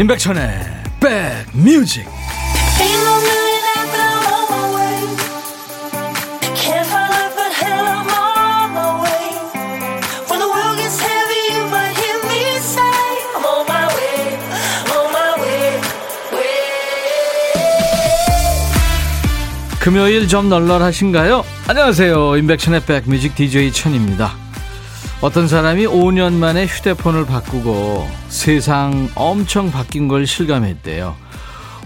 임백천의 백뮤직. 금요일 좀 널널하신가요? 안녕하세요. 임백천의 백뮤직 DJ 천입니다. 어떤 사람이 5년 만에 휴대폰을 바꾸고 세상 엄청 바뀐 걸 실감했대요.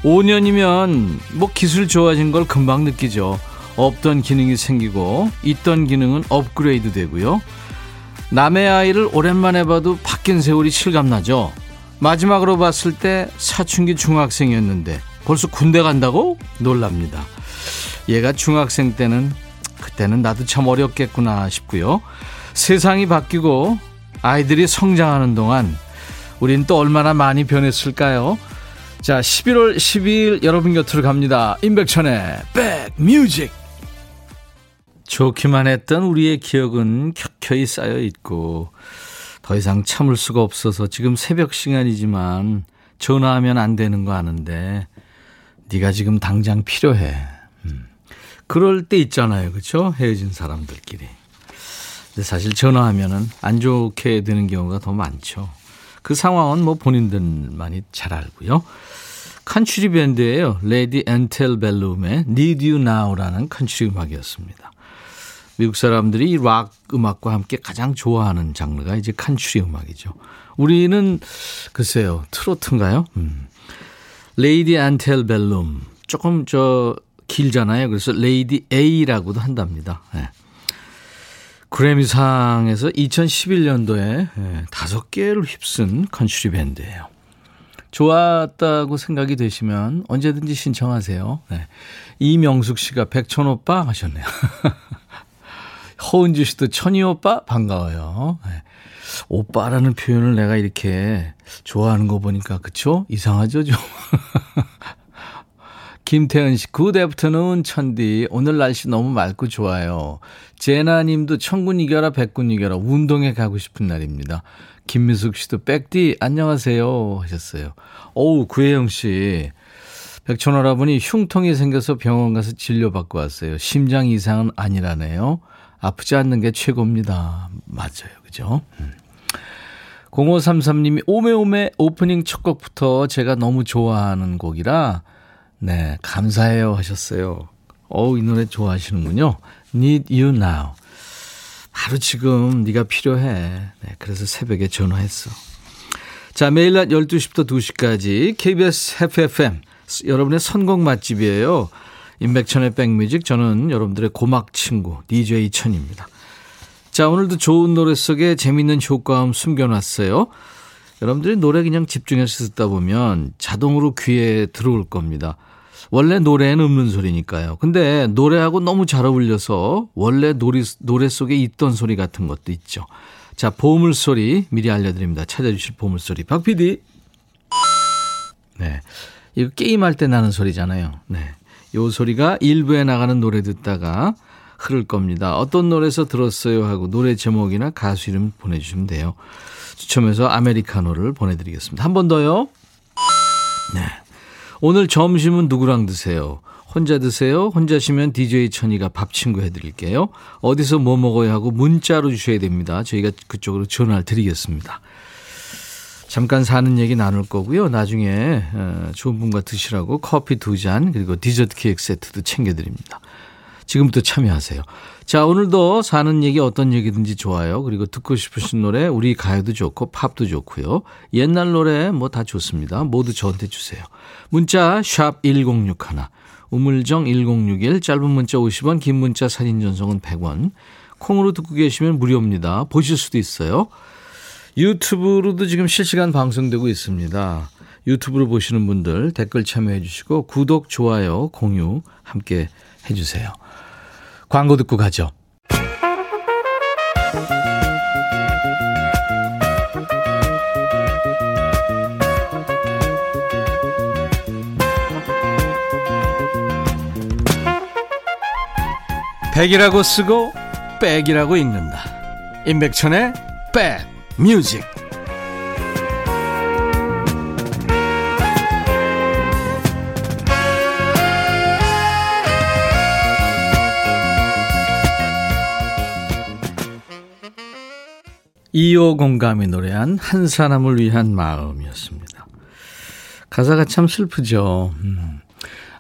5년이면 뭐 기술 좋아진 걸 금방 느끼죠. 없던 기능이 생기고 있던 기능은 업그레이드 되고요. 남의 아이를 오랜만에 봐도 바뀐 세월이 실감나죠. 마지막으로 봤을 때 사춘기 중학생이었는데 벌써 군대 간다고 놀랍니다. 얘가 중학생 때는 그때는 나도 참 어렵겠구나 싶고요. 세상이 바뀌고 아이들이 성장하는 동안 우린 또 얼마나 많이 변했을까요? 자, 11월 12일 여러분 곁으로 갑니다. 임백천의 백뮤직. 좋기만 했던 우리의 기억은 켜켜이 쌓여 있고 더 이상 참을 수가 없어서 지금 새벽 시간이지만 전화하면 안 되는 거 아는데 네가 지금 당장 필요해. 음. 그럴 때 있잖아요. 그렇죠? 헤어진 사람들끼리. 근데 사실 전화하면은 안 좋게 되는 경우가 더 많죠. 그 상황은 뭐 본인들만이 잘 알고요. 컨츄리 밴드예요. Lady Antebellum의 Need You Now라는 컨츄리 음악이었습니다. 미국 사람들이 락 음악과 함께 가장 좋아하는 장르가 이제 컨츄리 음악이죠. 우리는 글쎄요 트로트인가요? 음. Lady Antebellum 조금 저 길잖아요. 그래서 Lady A라고도 한답니다. 네. 그래미상에서 2011년도에 예, 다섯 개를 휩쓴 컨츄리 밴드예요. 좋았다고 생각이 되시면 언제든지 신청하세요. 네. 이명숙 씨가 백천 오빠 하셨네요. 허은주 씨도 천이 오빠 반가워요. 네. 오빠라는 표현을 내가 이렇게 좋아하는 거 보니까 그쵸? 이상하죠 좀. 김태은 씨, Good afternoon 천디. 오늘 날씨 너무 맑고 좋아요. 제나 님도 천군 이겨라, 백군 이겨라. 운동회 가고 싶은 날입니다. 김미숙 씨도 백디, 안녕하세요. 하셨어요. 어우, 구혜영 씨. 백천 오라버니 흉통이 생겨서 병원 가서 진료받고 왔어요. 심장 이상은 아니라네요. 아프지 않는 게 최고입니다. 맞아요. 그죠? 음. 0533님이 오메오메 오프닝 첫 곡부터 제가 너무 좋아하는 곡이라 네, 감사해요 하셨어요. 어우, 이 노래 좋아하시는군요. Need You Now. 바로 지금 네가 필요해. 네, 그래서 새벽에 전화했어. 자, 매일 낮 12시부터 2시까지 KBS FFM 여러분의 선곡 맛집이에요. 임백천의 백뮤직 저는 여러분들의 고막 친구 DJ 천입니다. 자, 오늘도 좋은 노래 속에 재밌는 효과음 숨겨놨어요. 여러분들이 노래 그냥 집중해서 듣다 보면 자동으로 귀에 들어올 겁니다. 원래 노래는 없는 소리니까요. 근데 노래하고 너무 잘 어울려서 원래 노래, 노래 속에 있던 소리 같은 것도 있죠. 자, 보물소리 미리 알려드립니다. 찾아주실 보물소리. 박 PD. 네. 이거 게임할 때 나는 소리잖아요. 네. 요 소리가 일부에 나가는 노래 듣다가 흐를 겁니다. 어떤 노래에서 들었어요 하고 노래 제목이나 가수 이름 보내주시면 돼요. 추첨해서 아메리카노를 보내드리겠습니다. 한 번 더요. 네. 오늘 점심은 누구랑 드세요? 혼자 드세요? 혼자 시면 DJ 천이가 밥 친구 해드릴게요. 어디서 뭐 먹어야 하고 문자로 주셔야 됩니다. 저희가 그쪽으로 전화를 드리겠습니다. 잠깐 사는 얘기 나눌 거고요. 나중에 어, 좋은 분과 드시라고 커피 두 잔 그리고 디저트 케이크 세트도 챙겨드립니다. 지금부터 참여하세요. 자, 오늘도 사는 얘기 어떤 얘기든지 좋아요. 그리고 듣고 싶으신 노래 우리 가요도 좋고 팝도 좋고요. 옛날 노래 뭐 다 좋습니다. 모두 저한테 주세요. 문자 샵 1061, 우물정 1061, 짧은 문자 50원, 긴 문자 사진 전송은 100원. 콩으로 듣고 계시면 무료입니다. 보실 수도 있어요. 유튜브로도 지금 실시간 방송되고 있습니다. 유튜브로 보시는 분들 댓글 참여해 주시고 구독, 좋아요, 공유 함께 해 주세요. 광고 듣고 가죠. 백이라고 쓰고 백이라고 읽는다. 임백천의 백 뮤직. 이호 공감이 노래한 한 사람을 위한 마음이었습니다. 가사가 참 슬프죠. 음.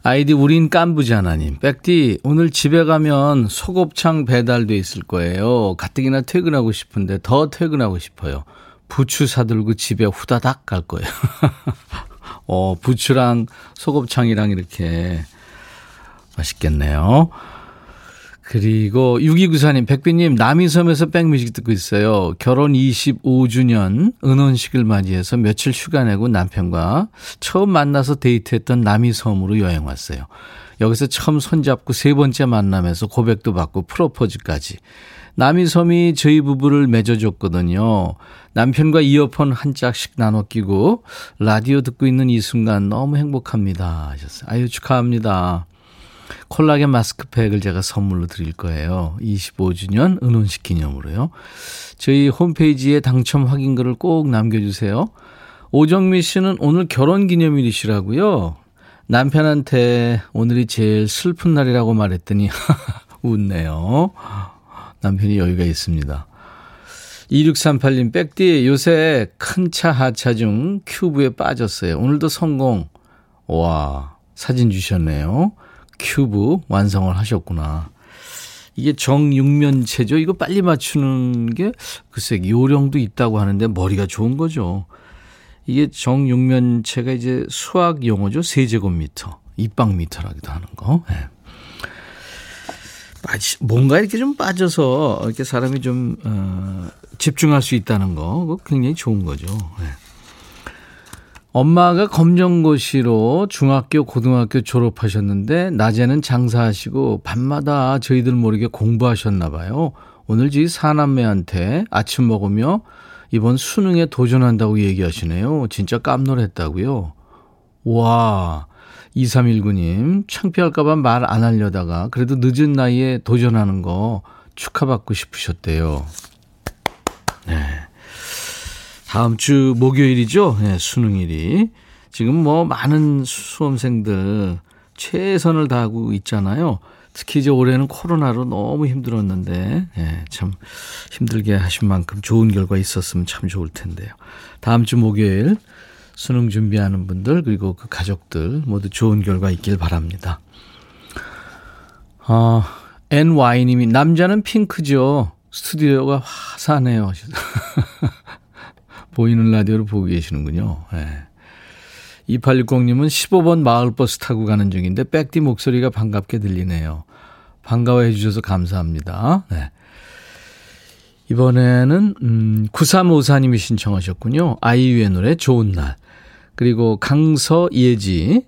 아이디 우린 깐부자나님. 백디, 오늘 집에 가면 소곱창 배달돼 있을 거예요. 가뜩이나 퇴근하고 싶은데 더 퇴근하고 싶어요. 부추 사들고 집에 후다닥 갈 거예요. 어, 부추랑 소곱창이랑 이렇게 맛있겠네요. 그리고 6294님, 백비님, 남이섬에서 백뮤직 듣고 있어요. 결혼 25주년 은혼식을 맞이해서 며칠 휴가 내고 남편과 처음 만나서 데이트했던 남이섬으로 여행 왔어요. 여기서 처음 손잡고 세 번째 만남에서 고백도 받고 프로포즈까지. 남이섬이 저희 부부를 맺어줬거든요. 남편과 이어폰 한 짝씩 나눠 끼고 라디오 듣고 있는 이 순간 너무 행복합니다. 하셨어요. 아유, 축하합니다. 콜라겐 마스크팩을 제가 선물로 드릴 거예요. 25주년 은혼식 기념으로요. 저희 홈페이지에 당첨 확인글을 꼭 남겨주세요. 오정미 씨는 오늘 결혼 기념일이시라고요. 남편한테 오늘이 제일 슬픈 날이라고 말했더니 웃네요. 남편이 여유가 있습니다. 2638님, 백디, 요새 큰 차 하차 중 큐브에 빠졌어요. 오늘도 성공. 와, 사진 주셨네요. 큐브 완성을 하셨구나. 이게 정육면체죠. 이거 빨리 맞추는 게 글쎄 요령도 있다고 하는데 머리가 좋은 거죠. 이게 정육면체가 이제 수학 용어죠. 세제곱미터, 입방미터라기도 하는 거. 네. 빠지, 뭔가 이렇게 좀 빠져서 이렇게 사람이 좀 어, 집중할 수 있다는 거, 굉장히 좋은 거죠. 네. 엄마가 검정고시로 중학교, 고등학교 졸업하셨는데 낮에는 장사하시고 밤마다 저희들 모르게 공부하셨나 봐요. 오늘 저희 사남매한테 아침 먹으며 이번 수능에 도전한다고 얘기하시네요. 진짜 깜놀했다고요. 와, 2319님 창피할까봐 말 안 하려다가 그래도 늦은 나이에 도전하는 거 축하받고 싶으셨대요. 네. 다음 주 목요일이죠. 네, 수능일이. 지금 뭐 많은 수험생들 최선을 다하고 있잖아요. 특히 이제 올해는 코로나로 너무 힘들었는데, 예, 참 힘들게 하신 만큼 좋은 결과 있었으면 참 좋을 텐데요. 다음 주 목요일 수능 준비하는 분들, 그리고 그 가족들 모두 좋은 결과 있길 바랍니다. 어, NY님이, 남자는 핑크죠. 스튜디오가 화사하네요. 보이는 라디오를 보고 계시는군요. 네. 2860님은 15번 마을버스 타고 가는 중인데 백디 목소리가 반갑게 들리네요. 반가워해 주셔서 감사합니다. 네. 이번에는 음, 9354님이 신청하셨군요. 아이유의 노래 좋은 날. 그리고 강서 예지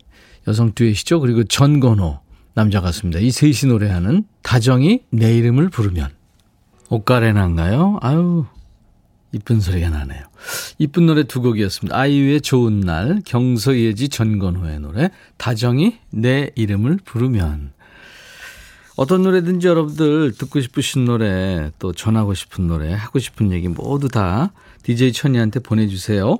여성 듀엣이죠. 그리고 전건호 남자 가수입니다. 이 셋이 노래하는 다정이 내 이름을 부르면 옷가래난가요? 아유 이쁜 소리가 나네요. 이쁜 노래 두 곡이었습니다. 아이유의 좋은 날, 경서예지 전건호의 노래, 다정이 내 이름을 부르면. 어떤 노래든지 여러분들 듣고 싶으신 노래, 또 전하고 싶은 노래, 하고 싶은 얘기 모두 다 DJ 천이한테 보내주세요.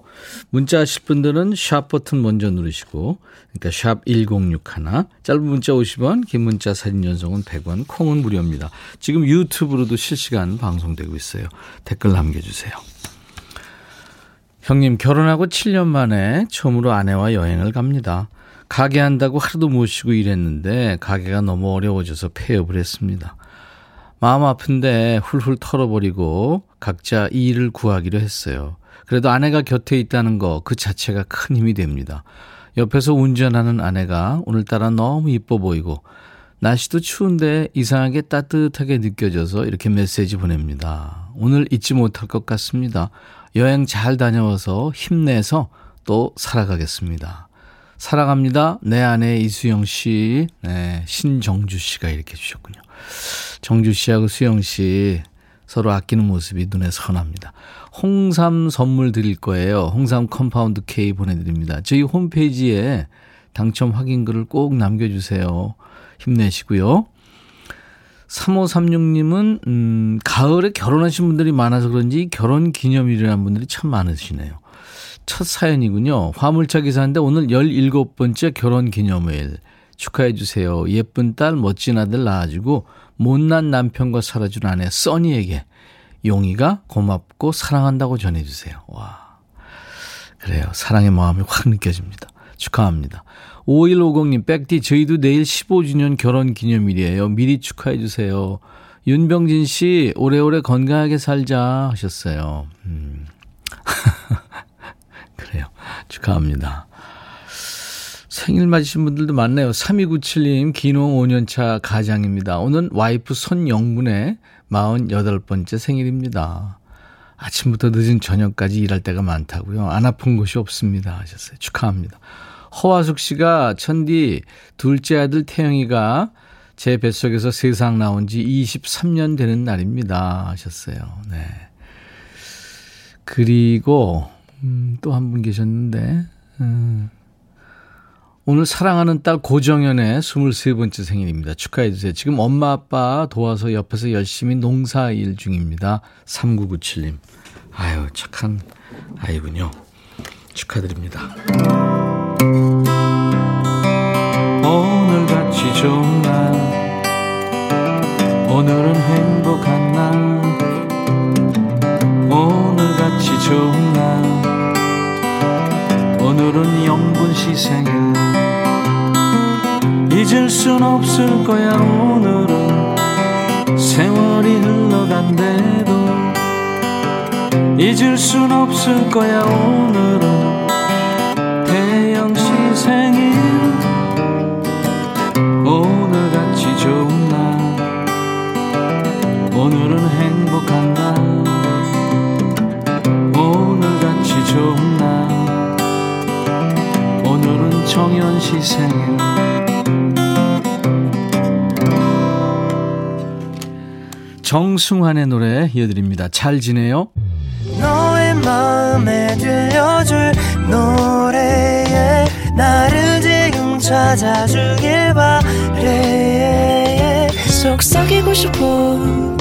문자 하실 분들은 샵 버튼 먼저 누르시고, 그러니까 샵 1061, 짧은 문자 50원, 긴 문자 사진 전송은 100원, 콩은 무료입니다. 지금 유튜브로도 실시간 방송되고 있어요. 댓글 남겨주세요. 형님, 결혼하고 7년 만에 처음으로 아내와 여행을 갑니다. 가게 한다고 하루도 못 쉬고 일했는데 가게가 너무 어려워져서 폐업을 했습니다. 마음 아픈데 훌훌 털어버리고 각자 일을 구하기로 했어요. 그래도 아내가 곁에 있다는 거 그 자체가 큰 힘이 됩니다. 옆에서 운전하는 아내가 오늘따라 너무 이뻐 보이고 날씨도 추운데 이상하게 따뜻하게 느껴져서 이렇게 메시지 보냅니다. 오늘 잊지 못할 것 같습니다. 여행 잘 다녀와서 힘내서 또 살아가겠습니다. 사랑합니다. 내 아내 이수영 씨, 네, 신정주 씨가 이렇게 주셨군요. 정주 씨하고 수영 씨 서로 아끼는 모습이 눈에 선합니다. 홍삼 선물 드릴 거예요. 홍삼 Compound K 보내드립니다. 저희 홈페이지에 당첨 확인글을 꼭 남겨주세요. 힘내시고요. 3536님은, 음, 가을에 결혼하신 분들이 많아서 그런지 결혼 기념일이라는 분들이 참 많으시네요. 첫 사연이군요. 화물차 기사인데 오늘 17번째 결혼 기념일. 축하해주세요. 예쁜 딸, 멋진 아들 낳아주고, 못난 남편과 살아준 아내 써니에게 용이가 고맙고 사랑한다고 전해주세요. 와. 그래요. 사랑의 마음이 확 느껴집니다. 축하합니다. 5150님, 백디, 저희도 내일 15주년 결혼 기념일이에요. 미리 축하해주세요. 윤병진 씨, 오래오래 건강하게 살자 하셨어요. 음. 그래요. 축하합니다. 생일 맞으신 분들도 많네요. 3297님, 기농 5년차 가장입니다. 오늘 와이프 손영문의 48번째 생일입니다. 아침부터 늦은 저녁까지 일할 때가 많다고요. 안 아픈 곳이 없습니다. 하셨어요. 축하합니다. 허화숙 씨가 천디 둘째 아들 태영이가 제 뱃속에서 세상 나온 지 23년 되는 날입니다. 하셨어요. 네. 그리고 음, 또 한 분 계셨는데 음, 오늘 사랑하는 딸 고정연의 23번째 생일입니다. 축하해 주세요. 지금 엄마 아빠 도와서 옆에서 열심히 농사일 중입니다. 3997님. 아유 착한 아이군요. 축하드립니다. 오늘 같이 좋은 날 오늘은 행복한 날 오늘 같이 좋은 날 오늘은 영분 시 생일 잊을 순 없을 거야 오늘은. 세월이 흘러간대도 잊을 순 없을 거야 오늘은. 태영 씨 생일 오늘같이 좋은 날. 오늘은 행복한 날. 오늘같이 좋은 날 정연 씨 생일 정승환의 노래 이어드립니다. 잘 지내요? 너의 마음에 들려줄 노래에 나를 지금 찾아주길 바래 속삭이고 싶어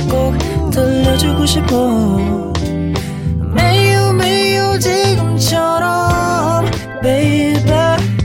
꼭 들려주고 싶어 매우 매우 지금처럼 baby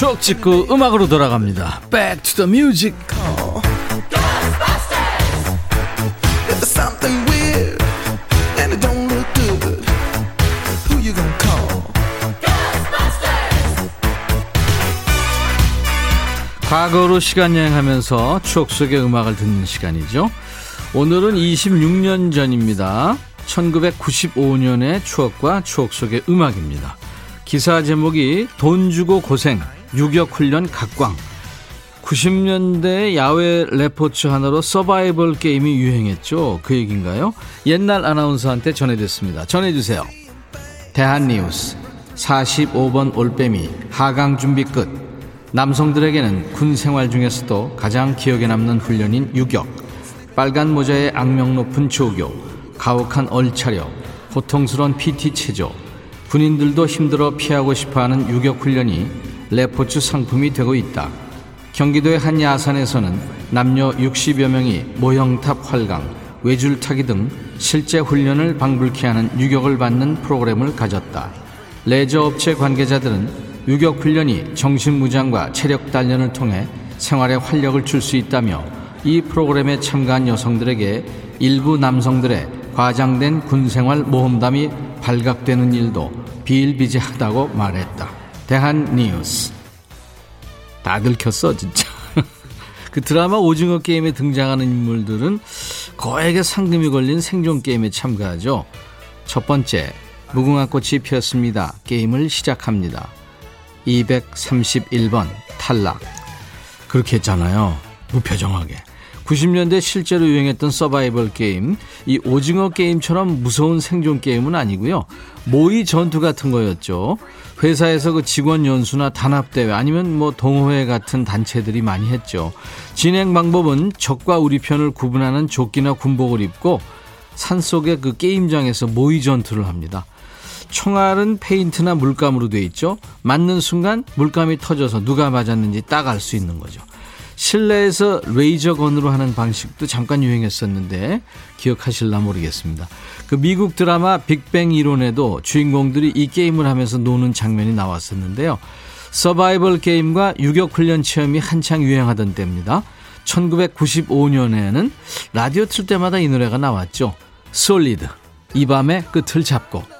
추억 찍고 음악으로 돌아갑니다. Back to the music. 과거로 시간 여행하면서 추억 속의 음악을 듣는 시간이죠. 오늘은 26년 전입니다. 1995년의 추억과 추억 속의 음악입니다. 기사 제목이 돈 주고 고생 유격 훈련 각광 90년대 야외 레포츠 하나로 서바이벌 게임이 유행했죠. 그 얘기인가요? 옛날 아나운서한테 전해졌습니다. 전해주세요. 대한뉴스 45번 올빼미 하강 준비 끝 남성들에게는 군 생활 중에서도 가장 기억에 남는 훈련인 유격 빨간 모자에 악명 높은 조교 가혹한 얼차려 고통스러운 PT 체조 군인들도 힘들어 피하고 싶어하는 유격 훈련이 레포츠 상품이 되고 있다. 경기도의 한 야산에서는 남녀 60여 명이 모형탑 활강, 외줄타기 등 실제 훈련을 방불케 하는 유격을 받는 프로그램을 가졌다. 레저 업체 관계자들은 유격 훈련이 정신무장과 체력 단련을 통해 생활에 활력을 줄 수 있다며 이 프로그램에 참가한 여성들에게 일부 남성들의 과장된 군생활 모험담이 발각되는 일도 비일비재하다고 말했다. 대한 뉴스. 다들 켰어, 진짜. 그 드라마 오징어 게임에 등장하는 인물들은 거액의 상금이 걸린 생존 게임에 참가하죠. 첫 번째, 무궁화 꽃이 피었습니다. 게임을 시작합니다. 231번 탈락. 그렇게 했잖아요. 무표정하게. 90년대 실제로 유행했던 서바이벌 게임, 이 오징어 게임처럼 무서운 생존 게임은 아니고요. 모의 전투 같은 거였죠. 회사에서 그 직원 연수나 단합대회 아니면 뭐 동호회 같은 단체들이 많이 했죠. 진행 방법은 적과 우리 편을 구분하는 조끼나 군복을 입고 산속의 그 게임장에서 모의 전투를 합니다. 총알은 페인트나 물감으로 돼 있죠. 맞는 순간 물감이 터져서 누가 맞았는지 딱 알 수 있는 거죠. 실내에서 레이저건으로 하는 방식도 잠깐 유행했었는데 기억하실라 모르겠습니다. 그 미국 드라마 빅뱅 이론에도 주인공들이 이 게임을 하면서 노는 장면이 나왔었는데요. 서바이벌 게임과 유격 훈련 체험이 한창 유행하던 때입니다. 1995년에는 라디오 틀 때마다 이 노래가 나왔죠. 솔리드. 이 밤의 끝을 잡고.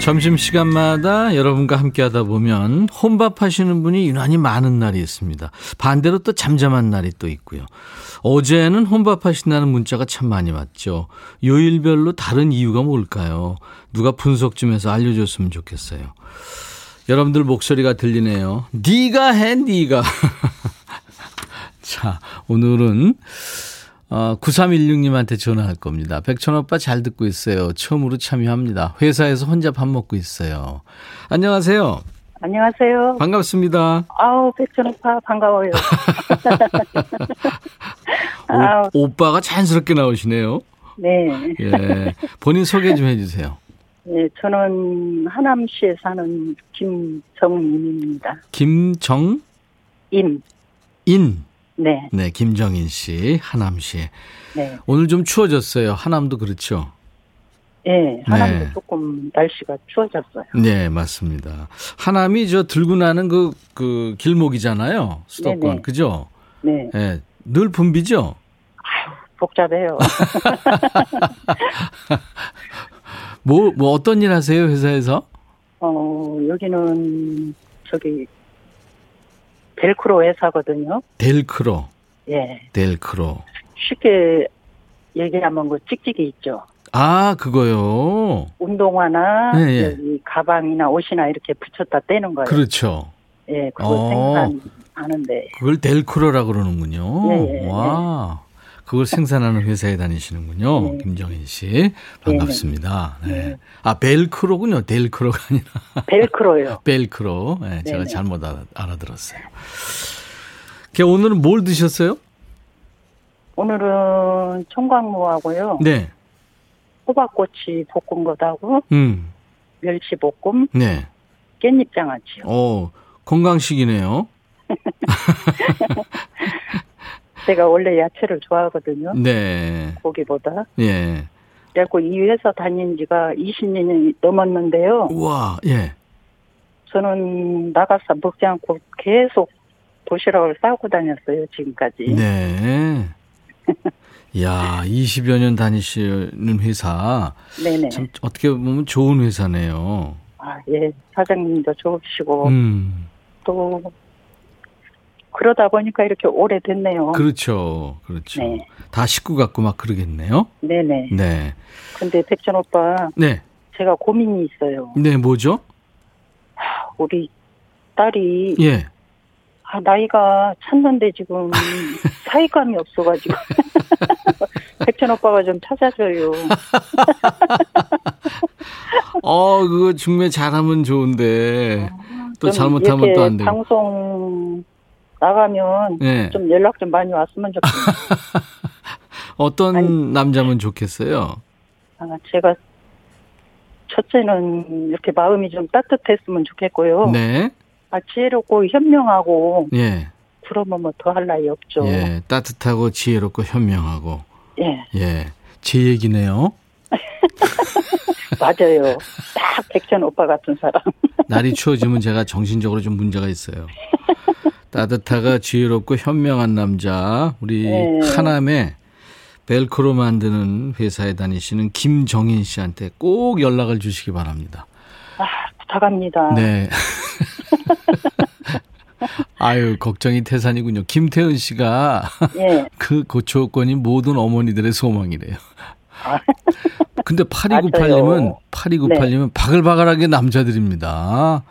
점심시간마다 여러분과 함께 하다 보면 혼밥 하시는 분이 유난히 많은 날이 있습니다. 반대로 또 잠잠한 날이 또 있고요. 어제는 혼밥 하신다는 문자가 참 많이 왔죠. 요일별로 다른 이유가 뭘까요? 누가 분석 좀 해서 알려줬으면 좋겠어요. 여러분들 목소리가 들리네요. 네가 해, 네가. 자, 오늘은 어, 9316님한테 전화할 겁니다. 백천 오빠 잘 듣고 있어요. 처음으로 참여합니다. 회사에서 혼자 밥 먹고 있어요. 안녕하세요. 안녕하세요. 반갑습니다. 아우, 백천 오빠 반가워요. 오, 오빠가 자연스럽게 나오시네요. 네. 예. 본인 소개 좀 해주세요. 네, 저는 하남시에 사는 김정인입니다. 김정? 인. 인. 네. 네, 김정인 씨, 하남시. 네. 오늘 좀 추워졌어요. 하남도 그렇죠? 네, 하남도 네. 조금 날씨가 추워졌어요. 네, 맞습니다. 하남이 저 들고 나는 그, 그 길목이잖아요. 수도권. 네네. 그죠? 네. 예. 늘 붐비죠? 복잡해요. 뭐, 뭐 어떤 일 하세요, 회사에서? 어, 여기는 저기 벨크로 회사거든요. 델크로. 예. 델크로. 쉽게 얘기하면 그 찍찍이 있죠. 아, 그거요. 운동화나 예, 예. 여기 가방이나 옷이나 이렇게 붙였다 떼는 거예요. 그렇죠. 예, 그거 어. 생산하는데. 그걸 델크로라 그러는군요. 예, 예, 와. 그걸 생산하는 회사에 다니시는군요. 네. 김정인 씨. 반갑습니다. 네. 네. 아, 벨크로군요. 델크로가 아니라. 벨크로요. 벨크로. 네, 제가 네네. 잘못 알아, 알아 들었어요. 그 오늘은 뭘 드셨어요? 오늘은 청광무하고요. 네. 호박꼬치 볶은 것하고 음. 멸치 볶음, 네. 깻잎 장아찌요. 어, 건강식이네요. 제가 원래 야채를 좋아하거든요. 네. 고기보다. 예. 그래갖고 이 회사 다닌 지가 20년이 넘었는데요. 우와, 예. 저는 나가서 먹지 않고 계속 도시락을 싸고 다녔어요, 지금까지. 네. 야, 20여 년 다니시는 회사. 네네. 참 어떻게 보면 좋은 회사네요. 아, 예. 사장님도 좋으시고, 음. 또, 그러다 보니까 이렇게 오래됐네요. 그렇죠. 그렇죠. 네. 다 식구 같고 막 그러겠네요. 네네. 네. 근데 백전 오빠, 네. 제가 고민이 있어요. 네, 뭐죠? 우리 딸이, 예. 아, 나이가 찼는데 지금 사익감이 없어가지고. 백천 오빠가 좀 찾아줘요. 어, 그거 중매 잘하면 좋은데. 또좀 잘못하면 또안 되고. 방송 나가면 네. 좀 연락 좀 많이 왔으면 좋겠어요. 어떤 아니. 남자면 좋겠어요? 아, 제가 첫째는 이렇게 마음이 좀 따뜻했으면 좋겠고요. 네. 아, 지혜롭고 현명하고 예. 그러면 뭐 더할 나위 없죠. 예. 따뜻하고 지혜롭고 현명하고. 예, 예. 제 얘기네요. 맞아요. 딱 백천 오빠 같은 사람. 날이 추워지면 제가 정신적으로 좀 문제가 있어요. 따뜻하고 지혜롭고 현명한 남자 우리 네. 하남에 벨크로 만드는 회사에 다니시는 김정인 씨한테 꼭 연락을 주시기 바랍니다. 아, 부탁합니다. 네. 아유, 걱정이 태산이군요. 김태은 씨가 예. 그 고초권이 모든 어머니들의 소망이래요. 아. 근데 8298님은, 맞아요. 8298님은 바글바글하게 남자들입니다.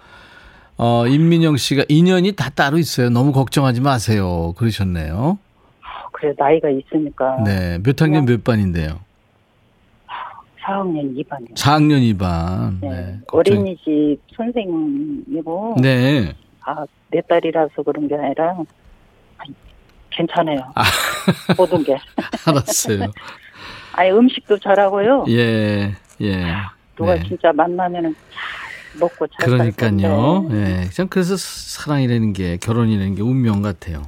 어, 임민영 씨가 인연이 다 따로 있어요. 너무 걱정하지 마세요. 그러셨네요. 그래, 나이가 있으니까. 네. 몇 학년 몇 반인데요? 4학년 2반이요. 4학년 2반. 네. 네. 어린이집 선생님이고. 네. 아, 내 딸이라서 그런 게 아니라. 아, 괜찮아요. 아. 모든 게. 알았어요. 아니, 음식도 잘하고요. 예, 예. 누가 네. 진짜 만나면은 잘 먹고 잘살 그러니까요. 예. 전 그래서 사랑이라는 게 결혼이라는 게 운명 같아요.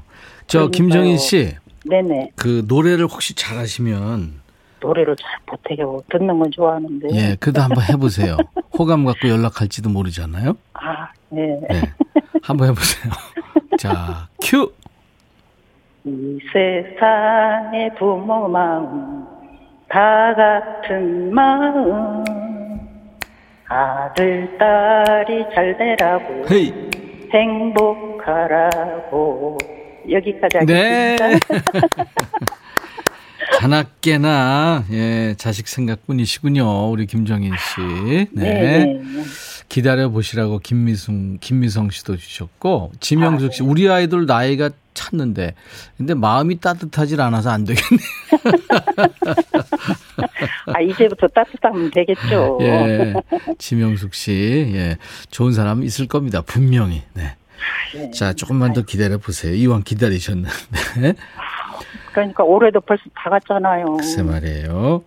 저 그러니까요. 김정인 씨, 네네. 그 노래를 혹시 잘하시면 노래를 잘 못해요. 듣는 건 좋아하는데. 예, 그래도 한번 해보세요. 호감 갖고 연락할지도 모르잖아요. 아, 네. 네, 한번 해보세요. 자, 큐. 이 세상의 부모 마음 다 같은 마음 아들 딸이 잘 되라고 헤이. 행복하라고 여기까지 네. 하겠습니다. 자나깨나 예 자식 생각뿐이시군요 우리 김정인 씨. 네. 네. 기다려 보시라고 김미승 김미성 씨도 주셨고 지명숙 씨 우리 아이들 나이가 찼는데 근데 마음이 따뜻하질 않아서 안 되겠네. 아 이제부터 따뜻하면 되겠죠. 예. 지명숙 씨. 예. 좋은 사람 있을 겁니다. 분명히. 네. 네. 자, 조금만 더 기다려 보세요. 이왕 기다리셨는데. 그러니까 올해도 벌써 다 갔잖아요. 글쎄 말이에요.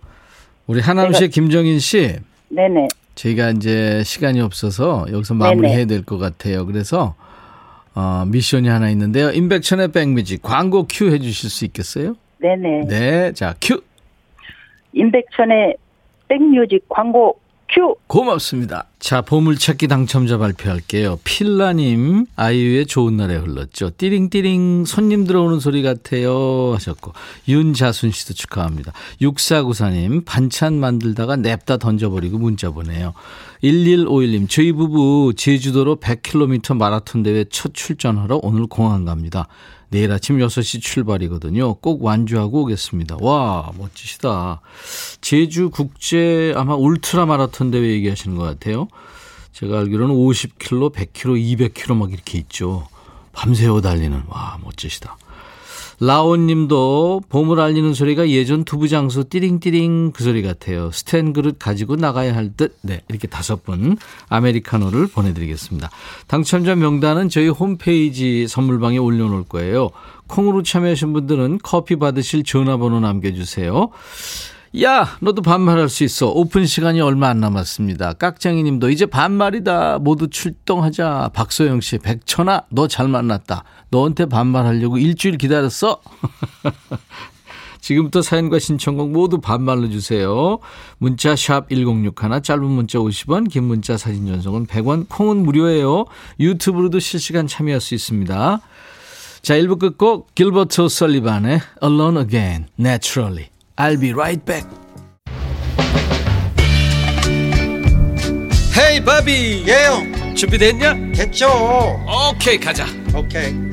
우리 하남시의 김정인 씨. 네네. 저희가 이제 시간이 없어서 여기서 마무리해야 될 것 같아요. 그래서 어, 미션이 하나 있는데요. 임백천의 백뮤직 광고 큐 해주실 수 있겠어요? 네네. 네, 자 큐. 임백천의 백뮤직 광고 큐. 고맙습니다. 자, 보물찾기 당첨자 발표할게요. 필라님, 아이유의 좋은 날에 흘렀죠. 띠링띠링, 손님 들어오는 소리 같아요. 하셨고, 윤자순 씨도 축하합니다. 6494님, 반찬 만들다가 냅다 던져버리고 문자 보내요. 1151님, 저희 부부 제주도로 100km 마라톤 대회 첫 출전하러 오늘 공항 갑니다. 내일 아침 6시 출발이거든요. 꼭 완주하고 오겠습니다. 와, 멋지시다. 제주 국제 아마 울트라 마라톤 대회 얘기하시는 것 같아요. 제가 알기로는 50km, 100km, 200km 막 이렇게 있죠. 밤새워 달리는. 와, 멋지시다. 라온님도 봄을 알리는 소리가 예전 두부 장수 띠링띠링 그 소리 같아요. 스텐 그릇 가지고 나가야 할 듯. 네, 이렇게 다섯 분 아메리카노를 보내드리겠습니다. 당첨자 명단은 저희 홈페이지 선물방에 올려놓을 거예요. 콩으로 참여하신 분들은 커피 받으실 전화번호 남겨주세요. 야, 너도 반말할 수 있어. 오픈 시간이 얼마 안 남았습니다. 깍쟁이 님도 이제 반말이다. 모두 출동하자. 박소영 씨, 백천아, 너 잘 만났다. 너한테 반말하려고 일주일 기다렸어? 지금부터 사연과 신청곡 모두 반말로 주세요. 문자 샵 1061, 짧은 문자 50원, 긴 문자 사진 전송은 100원, 콩은 무료예요. 유튜브로도 실시간 참여할 수 있습니다. 자, 1부 끝곡 길버트 설리반의 Alone Again, Naturally. I'll be right back. 헤이 바비 예영 준비됐냐? 됐죠 오케이 가자 오케이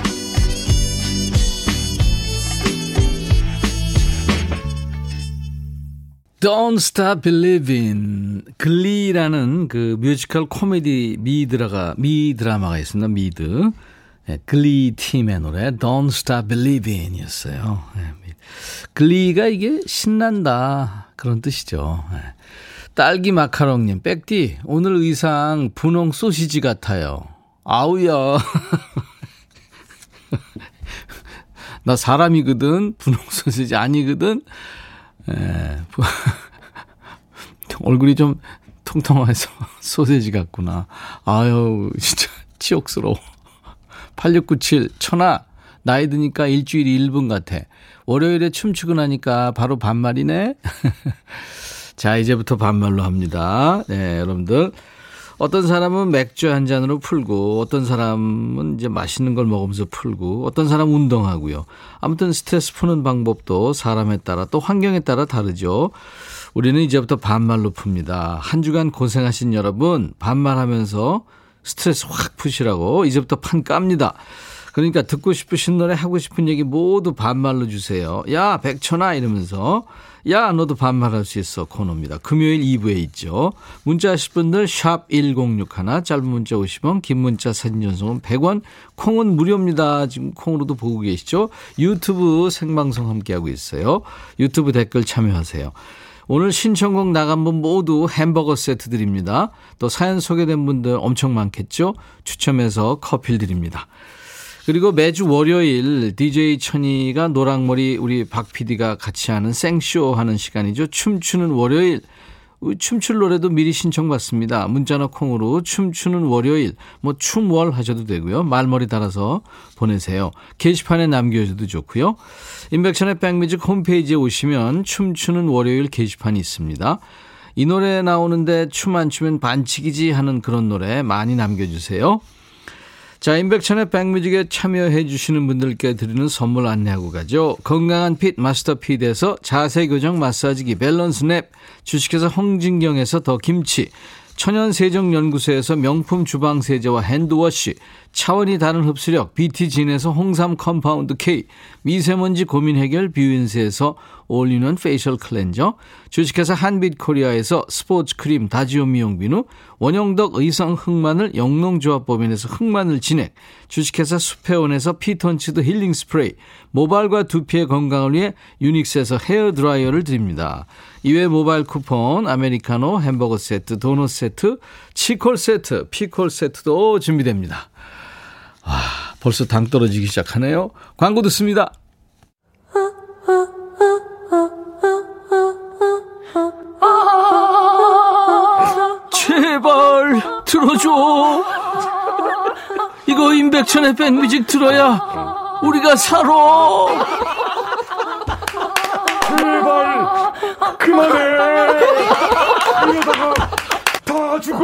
Don't Stop Believing Glee라는 그 뮤지컬 코미디 미 드라가 미 드라마가 있습니다. 미드 네, Glee 팀의 노래 Don't Stop Believing이었어요. 네, 미- Glee가 이게 신난다 그런 뜻이죠. 네. 딸기 마카롱님 백디 오늘 의상 분홍 소시지 같아요. 아우야. 나 사람이거든 분홍 소시지 아니거든. 예. 얼굴이 좀 통통해서 소세지 같구나. 아유, 진짜 치욕스러워. 8697, 천하, 나이 드니까 일주일이 1분 같아. 월요일에 춤추고 나니까 바로 반말이네? 자, 이제부터 반말로 합니다. 네, 여러분들. 어떤 사람은 맥주 한 잔으로 풀고, 어떤 사람은 이제 맛있는 걸 먹으면서 풀고, 어떤 사람은 운동하고요. 아무튼 스트레스 푸는 방법도 사람에 따라 또 환경에 따라 다르죠. 우리는 이제부터 반말로 풉니다. 한 주간 고생하신 여러분, 반말하면서 스트레스 확 푸시라고 이제부터 판 깝니다. 그러니까 듣고 싶으신 노래 하고 싶은 얘기 모두 반말로 주세요. 야, 백천아 이러면서 야, 너도 반말할 수 있어 코너입니다. 금요일 2부에 있죠. 문자 하실 분들 샵 1061, 짧은 문자 50원, 긴 문자 사진 전송은 100원, 콩은 무료입니다. 지금 콩으로도 보고 계시죠? 유튜브 생방송 함께하고 있어요. 유튜브 댓글 참여하세요. 오늘 신청곡 나간 분 모두 햄버거 세트 드립니다. 또 사연 소개된 분들 엄청 많겠죠? 추첨해서 커피를 드립니다. 그리고 매주 월요일 DJ 천이가 노랑머리 우리 박 PD가 같이 하는 생쇼 하는 시간이죠. 춤추는 월요일. 춤출 노래도 미리 신청받습니다. 문자나 콩으로 춤추는 월요일, 뭐 춤월 하셔도 되고요. 말머리 달아서 보내세요. 게시판에 남겨줘도 좋고요. 임백천의 백뮤직 홈페이지에 오시면 춤추는 월요일 게시판이 있습니다. 이 노래 나오는데 춤 안 추면 반칙이지 하는 그런 노래 많이 남겨주세요. 자, 임백천의 백뮤직에 참여해 주시는 분들께 드리는 선물 안내하고 가죠. 건강한 핏 마스터 핏에서 자세 교정 마사지기 밸런스 냅, 주식회사 홍진경에서 더 김치, 천연 세정 연구소에서 명품 주방 세제와 hand wash, 차원이 다른 흡수력 BT진에서 홍삼 Compound K, 미세먼지 고민 해결 뷰인스에서 올리는 facial cleanser, 주식회사 한빛코리아에서 스포츠 크림 다지오 미용 비누, 원형덕 의성 흑마늘 영농조합법인에서 흑마늘 진액, 주식회사 수페온에서 피톤치드 힐링 스프레이, 모발과 두피의 건강을 위해 유닉스에서 헤어 드라이어를 드립니다. 이외 모바일 쿠폰, 아메리카노, 햄버거 세트, 도넛 세트, 치콜 세트, 피콜 세트도 준비됩니다. 아, 벌써 당 떨어지기 시작하네요. 광고 듣습니다. 제발 들어줘. 이거 임백천의 백뮤직 들어야 우리가 살아. 제발 그만해. 이러다가 다 죽어.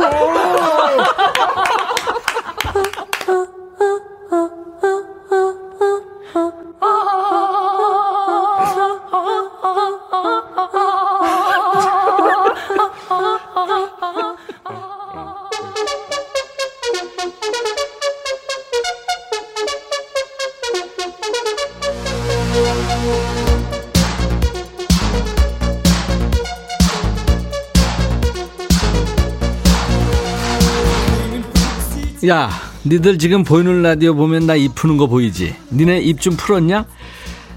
야, 니들 지금 보이는 라디오 보면 나 입 푸는 거 보이지? 니네 입 좀 풀었냐?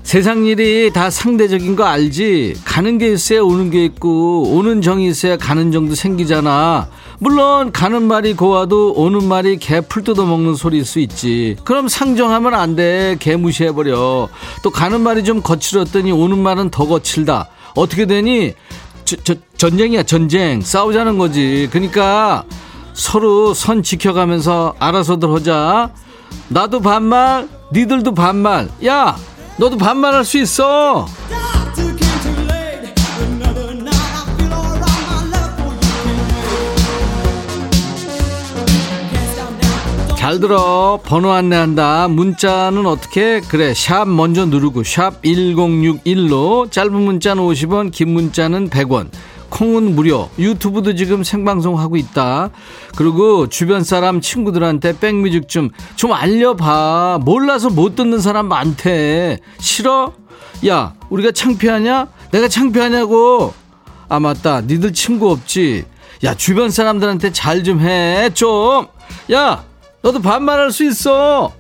세상 일이 다 상대적인 거 알지? 가는 게 있어야 오는 게 있고, 오는 정이 있어야 가는 정도 생기잖아. 물론, 가는 말이 고와도 오는 말이 개 풀 뜯어먹는 소리일 수 있지. 그럼 상종하면 안 돼. 개 무시해버려. 또 가는 말이 좀 거칠었더니 오는 말은 더 거칠다. 어떻게 되니? 저, 저, 전쟁이야, 전쟁. 싸우자는 거지. 그러니까, 서로 선 지켜가면서 알아서들 하자. 나도 반말, 니들도 반말. 야, 너도 반말할 수 있어. 잘 들어. 번호 안내한다. 문자는 어떻게? 그래. 샵 먼저 누르고 샵 1061로 짧은 문자는 50원, 긴 문자는 100원. 콩은 무료. 유튜브도 지금 생방송 하고 있다. 그리고 주변 사람 친구들한테 백뮤직 좀, 좀 알려봐. 몰라서 못 듣는 사람 많대. 싫어? 야, 우리가 창피하냐? 내가 창피하냐고. 아, 맞다. 니들 친구 없지? 야, 주변 사람들한테 잘 좀 해. 좀. 야, 너도 반말할 수 있어.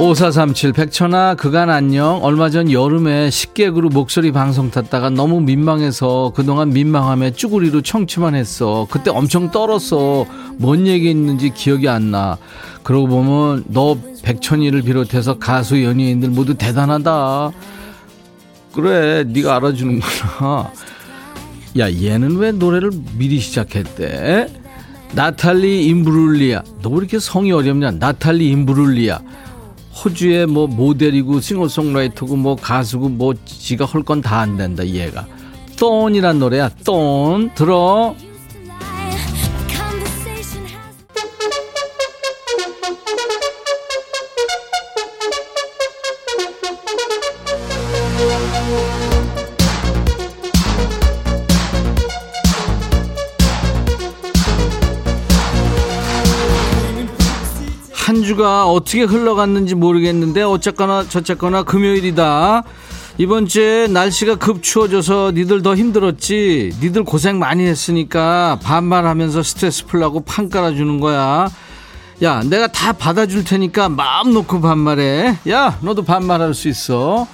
5437 백천아 그간 안녕. 얼마 전 여름에 식객으로 목소리 방송 탔다가 너무 민망해서 그동안 민망함에 쭈구리로 청취만 했어. 그때 엄청 떨었어 뭔 얘기 했는지 기억이 안 나. 그러고 보면 너 백천이를 비롯해서 가수 연예인들 모두 대단하다. 그래 네가 알아주는구나 야 얘는 왜 노래를 미리 시작했대? 나탈리 임브룰리아. 너 왜 이렇게 성이 어렵냐? 나탈리 임브룰리아 호주의 뭐 모델이고 싱어송라이터고 뭐 가수고 뭐 지가 할 건 다 안 된다 얘가. 똥이란 노래야. 똥 들어 주가 어떻게 흘러갔는지 모르겠는데 어쨌거나 저쨌거나 금요일이다. 이번 주에 날씨가 급 추워져서 니들 더 힘들었지. 니들 고생 많이 했으니까 반말하면서 스트레스 풀라고 판 깔아주는 거야. 야, 내가 다 받아줄 테니까 마음 놓고 반말해. 야, 너도 반말할 수 있어.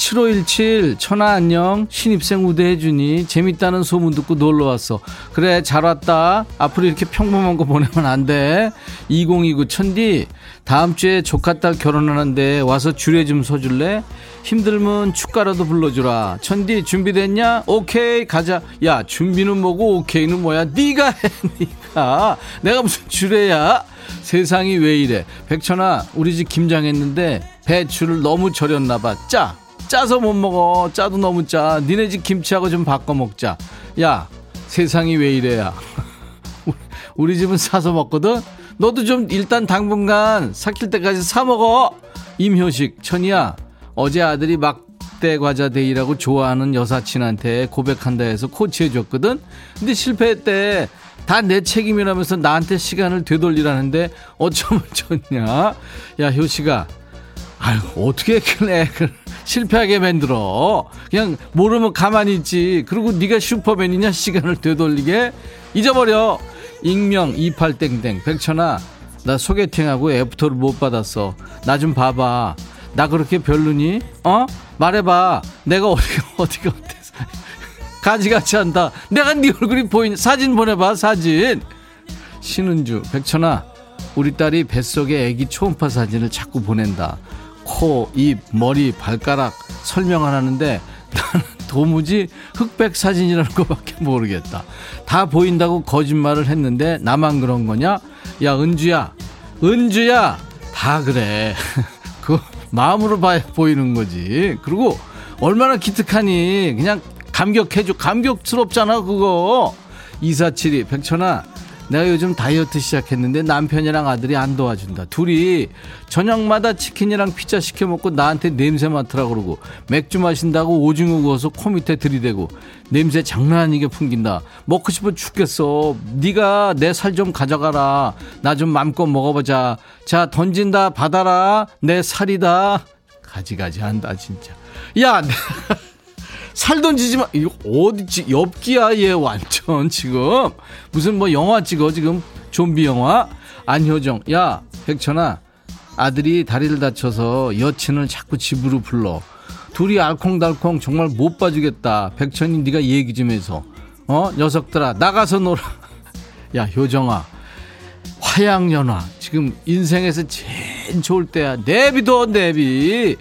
7517 천하 안녕 신입생 우대해주니 재밌다는 소문 듣고 놀러 왔어. 그래 잘 왔다. 앞으로 이렇게 평범한 거 보내면 안돼. 2029 천디 다음 주에 조카 딸 결혼하는데 와서 주례 좀 서줄래? 힘들면 축가라도 불러주라. 천디 준비됐냐? 오케이 가자. 야 준비는 뭐고 오케이는 뭐야? 네가 해 네가. 내가 무슨 주례야? 세상이 왜 이래? 백천아 우리 집 김장했는데 배추를 너무 절였나봐. 짜 짜서 못 먹어. 짜도 너무 짜. 니네 집 김치하고 좀 바꿔 먹자. 야, 세상이 왜 이래야. 우리 집은 사서 먹거든? 너도 좀 일단 당분간 삭힐 때까지 사 먹어. 임효식, 천이야. 어제 아들이 막대 과자 데이라고 좋아하는 여사친한테 고백한다 해서 코치해줬거든? 근데 실패했대. 다내 책임이라면서 나한테 시간을 되돌리라는데 어쩌면 좋냐? 야, 효식아. 아유, 어떻게 했길래. 실패하게 만들어. 그냥 모르면 가만히 있지. 그리고 네가 슈퍼맨이냐 시간을 되돌리게 잊어버려. 익명 28땡땡 백천아 나 소개팅하고 애프터를 못 받았어. 나 좀 봐봐. 나 그렇게 별로니? 어? 말해봐. 내가 어디가 어디가 어때서 가지가지 한다. 내가 네 얼굴이 보인 사진 보내봐 사진. 신은주 백천아 우리 딸이 뱃속에 애기 초음파 사진을 자꾸 보낸다. 코, 입, 머리, 발가락 설명 안 하는데 나는 도무지 흑백 사진이라는 것밖에 모르겠다. 다 보인다고 거짓말을 했는데 나만 그런 거냐? 야, 은주야. 은주야. 다 그래. 그 마음으로 봐야 보이는 거지. 그리고 얼마나 기특하니. 그냥 감격해줘. 감격스럽잖아, 그거. 2472 백천아 내가 요즘 다이어트 시작했는데 남편이랑 아들이 안 도와준다. 둘이 저녁마다 치킨이랑 피자 시켜 먹고 나한테 냄새 맡으라 그러고 맥주 마신다고 오징어 구워서 코 밑에 들이대고 냄새 장난 아니게 풍긴다. 먹고 싶어 죽겠어. 네가 내 살 좀 가져가라. 나 좀 맘껏 먹어보자. 자 던진다 받아라. 내 살이다. 가지가지 한다 진짜. 야. 살 던 지지 마. 이거 어디 엽기야 얘 완전 지금. 무슨 뭐 영화 찍어 지금? 좀비 영화? 안효정. 야 백천아. 아들이 다리를 다쳐서 여친을 자꾸 집으로 불러. 둘이 알콩달콩 정말 못 봐주겠다. 백천이 네가 얘기 좀 해서. 어 녀석들아 나가서 놀아. 야 효정아. 화양연화. 지금 인생에서 제일 좋을 때야. 내비도 내비.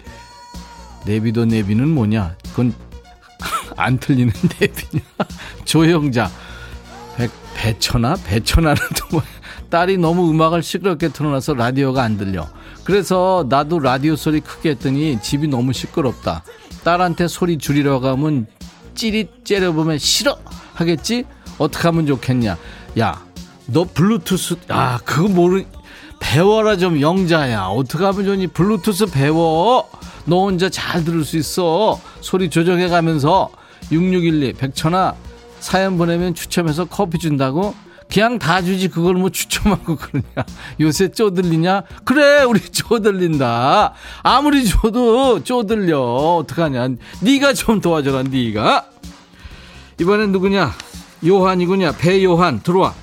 내비도 내비는 뭐냐? 그건 안 틀리는 데비냐 조영자. 백, 배천아 배천아는 또 뭐, 딸이 너무 음악을 시끄럽게 틀어놔서 라디오가 안 들려. 그래서 나도 라디오 소리 크게 했더니 집이 너무 시끄럽다. 딸한테 소리 줄이려고 하면 찌릿 째려보면 싫어! 하겠지? 어떻게 하면 좋겠냐? 야 너 블루투스 아 그거 모르 배워라 좀 영자야. 어떻게 하면 좋니? 블루투스 배워. 너 혼자 잘 들을 수 있어. 소리 조정해 가면서 6612 백천아 사연 보내면 추첨해서 커피 준다고? 그냥 다 주지 그걸 뭐 추첨하고 그러냐? 요새 쪼들리냐? 그래 우리 쪼들린다. 아무리 줘도 쪼들려. 어떡하냐? 네가 좀 도와줘라 네가. 이번엔 누구냐? 요한이구냐? 배요한 들어와.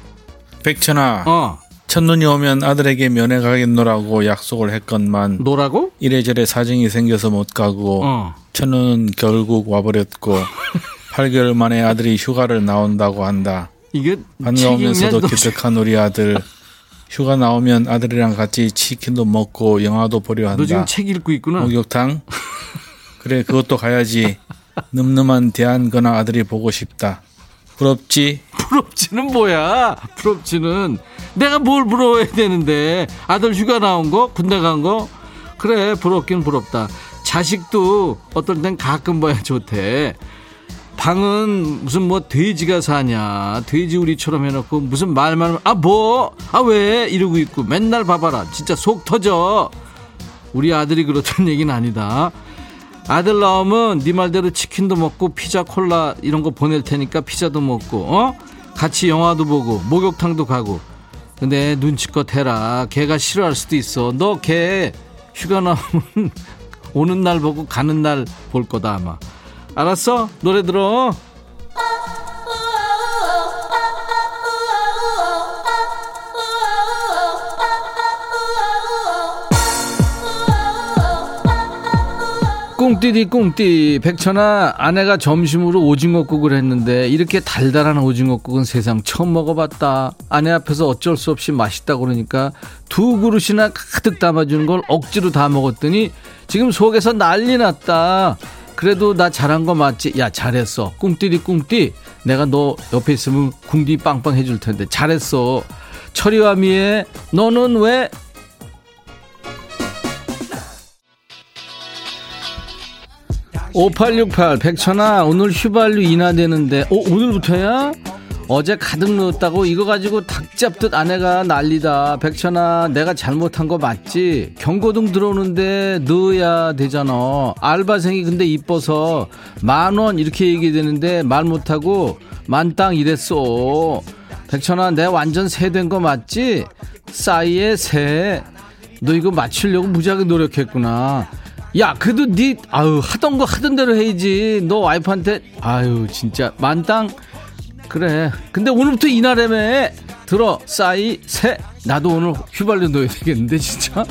백천아. 어 첫눈이 오면 아들에게 면회 가겠노라고 약속을 했건만 노라고? 이래저래 사정이 생겨서 못 가고 어. 첫눈은 결국 와버렸고 8개월 만에 아들이 휴가를 나온다고 한다. 이게 반가우면서도 기특한 우리 아들. 휴가 나오면 아들이랑 같이 치킨도 먹고 영화도 보려 한다. 너 지금 책 읽고 있구나. 목욕탕? 그래 그것도 가야지. 늠름한 대한거나 아들이 보고 싶다. 부럽지? 부럽지는 뭐야? 부럽지는 내가 뭘 부러워해야 되는데 아들 휴가 나온 거, 군대 간 거. 그래 부럽긴 부럽다. 자식도 어떨 땐 가끔 봐야 좋대. 방은 무슨 뭐 돼지가 사냐 돼지 우리처럼 해놓고 무슨 말만 아 뭐 아 왜 이러고 있고 맨날 봐봐라 진짜 속 터져 우리 아들이 그렇다는 얘기는 아니다 아들 나오면 네 말대로 치킨도 먹고 피자 콜라 이런 거 보낼 테니까 피자도 먹고 어? 같이 영화도 보고 목욕탕도 가고. 근데 눈치껏 해라. 걔가 싫어할 수도 있어. 너 걔 휴가 나오면 오는 날 보고 가는 날 볼 거다 아마. 알았어? 노래 들어 꿍띠디 꿍띠. 백천아 아내가 점심으로 오징어국을 했는데 이렇게 달달한 오징어국은 세상 처음 먹어봤다. 아내 앞에서 어쩔 수 없이 맛있다 그러니까 두 그릇이나 가득 담아주는 걸 억지로 다 먹었더니 지금 속에서 난리 났다. 그래도 나 잘한 거 맞지? 야 잘했어. 꿍띠디 꿍띠. 내가 너 옆에 있으면 궁디 빵빵 해줄 텐데 잘했어. 철이와 미애 너는 왜 5868 백천아 오늘 휘발유 인하되는데 어 오늘부터야? 어제 가득 넣었다고 이거 가지고 닭 잡듯 아내가 난리다 백천아 내가 잘못한 거 맞지? 경고등 들어오는데 넣어야 되잖아 알바생이 근데 이뻐서 만 원 이렇게 얘기되는데 말 못하고 만땅 이랬어 백천아 내가 완전 새 된 거 맞지? 싸이에 새. 너 이거 맞추려고 무지하게 노력했구나. 야, 그래도 네 아유 하던 거 하던 대로 해야지. 너 와이프한테 아유 진짜 만땅 그래. 근데 오늘부터 이날에매 들어 싸이 새. 나도 오늘 휘발유 넣어야 되겠는데 진짜.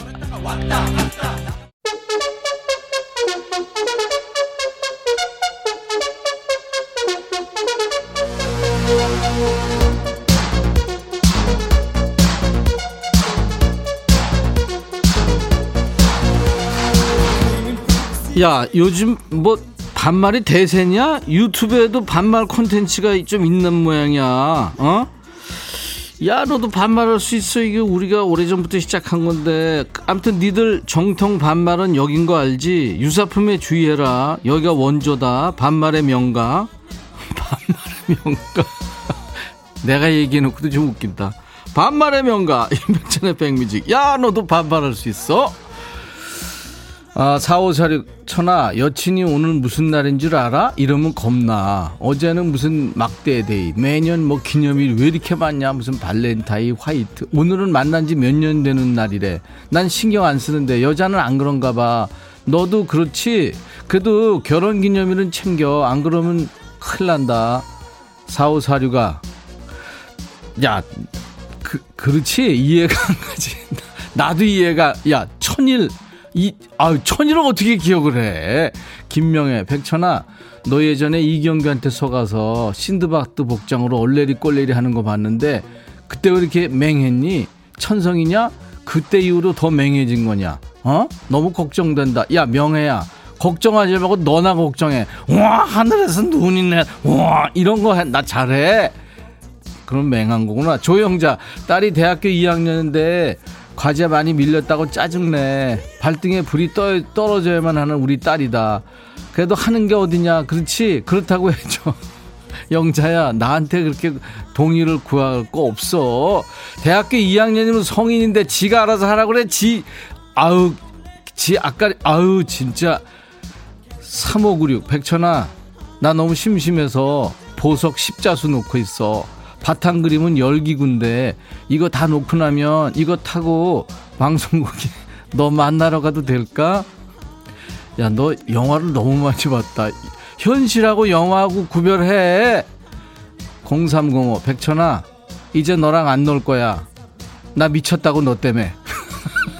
야, 요즘 뭐 반말이 대세냐? 유튜브에도 반말 콘텐츠가 좀 있는 모양이야. 어? 야, 너도 반말할 수 있어. 이게 우리가 오래전부터 시작한 건데. 아무튼 니들 정통 반말은 여긴 거 알지? 유사품에 주의해라. 여기가 원조다. 반말의 명가. 반말의 명가. 내가 얘기해놓고도 좀 웃긴다. 반말의 명가. 임백천의 백뮤직. 야, 너도 반말할 수 있어? 아, 4546 천아 여친이 오늘 무슨 날인 줄 알아? 이러면 겁나. 어제는 무슨 막대데이 매년 뭐 기념일 왜 이렇게 많냐? 무슨 발렌타인 화이트. 오늘은 만난 지 몇 년 되는 날이래. 난 신경 안 쓰는데 여자는 안 그런가 봐. 너도 그렇지? 그래도 결혼 기념일은 챙겨. 안 그러면 큰일 난다. 4546아. 야 그, 그렇지? 이해가 안 가지. 나도 이해가 야 천일 이, 아유, 천일을 어떻게 기억을 해? 김명애, 백천아, 너 예전에 이경규한테 속아서 신드바트 복장으로 얼레리 꼴레리 하는 거 봤는데, 그때 왜 이렇게 맹했니? 천성이냐? 그때 이후로 더 맹해진 거냐? 어? 너무 걱정된다. 야, 명애야. 걱정하지 말고 너나 걱정해. 와, 하늘에서 눈이 내. 와, 이런 거 나 잘해. 그럼 맹한 거구나. 조영자, 딸이 대학교 2학년인데, 과제 많이 밀렸다고 짜증내. 발등에 불이 떠, 떨어져야만 하는 우리 딸이다. 그래도 하는 게 어디냐. 그렇지. 그렇다고 해줘. 영자야, 나한테 그렇게 동의를 구할 거 없어. 대학교 2학년이면 성인인데 지가 알아서 하라고 그래. 지, 아우, 지, 아까, 아우, 진짜. 3596, 백천아, 나 너무 심심해서 보석 십자수 놓고 있어. 바탕 그림은 열기군데 이거 다 놓고 나면 이거 타고 방송국에 너 만나러 가도 될까? 야 너 영화를 너무 많이 봤다. 현실하고 영화하고 구별해. 0305 백천아 이제 너랑 안 놀 거야. 나 미쳤다고 너 때문에.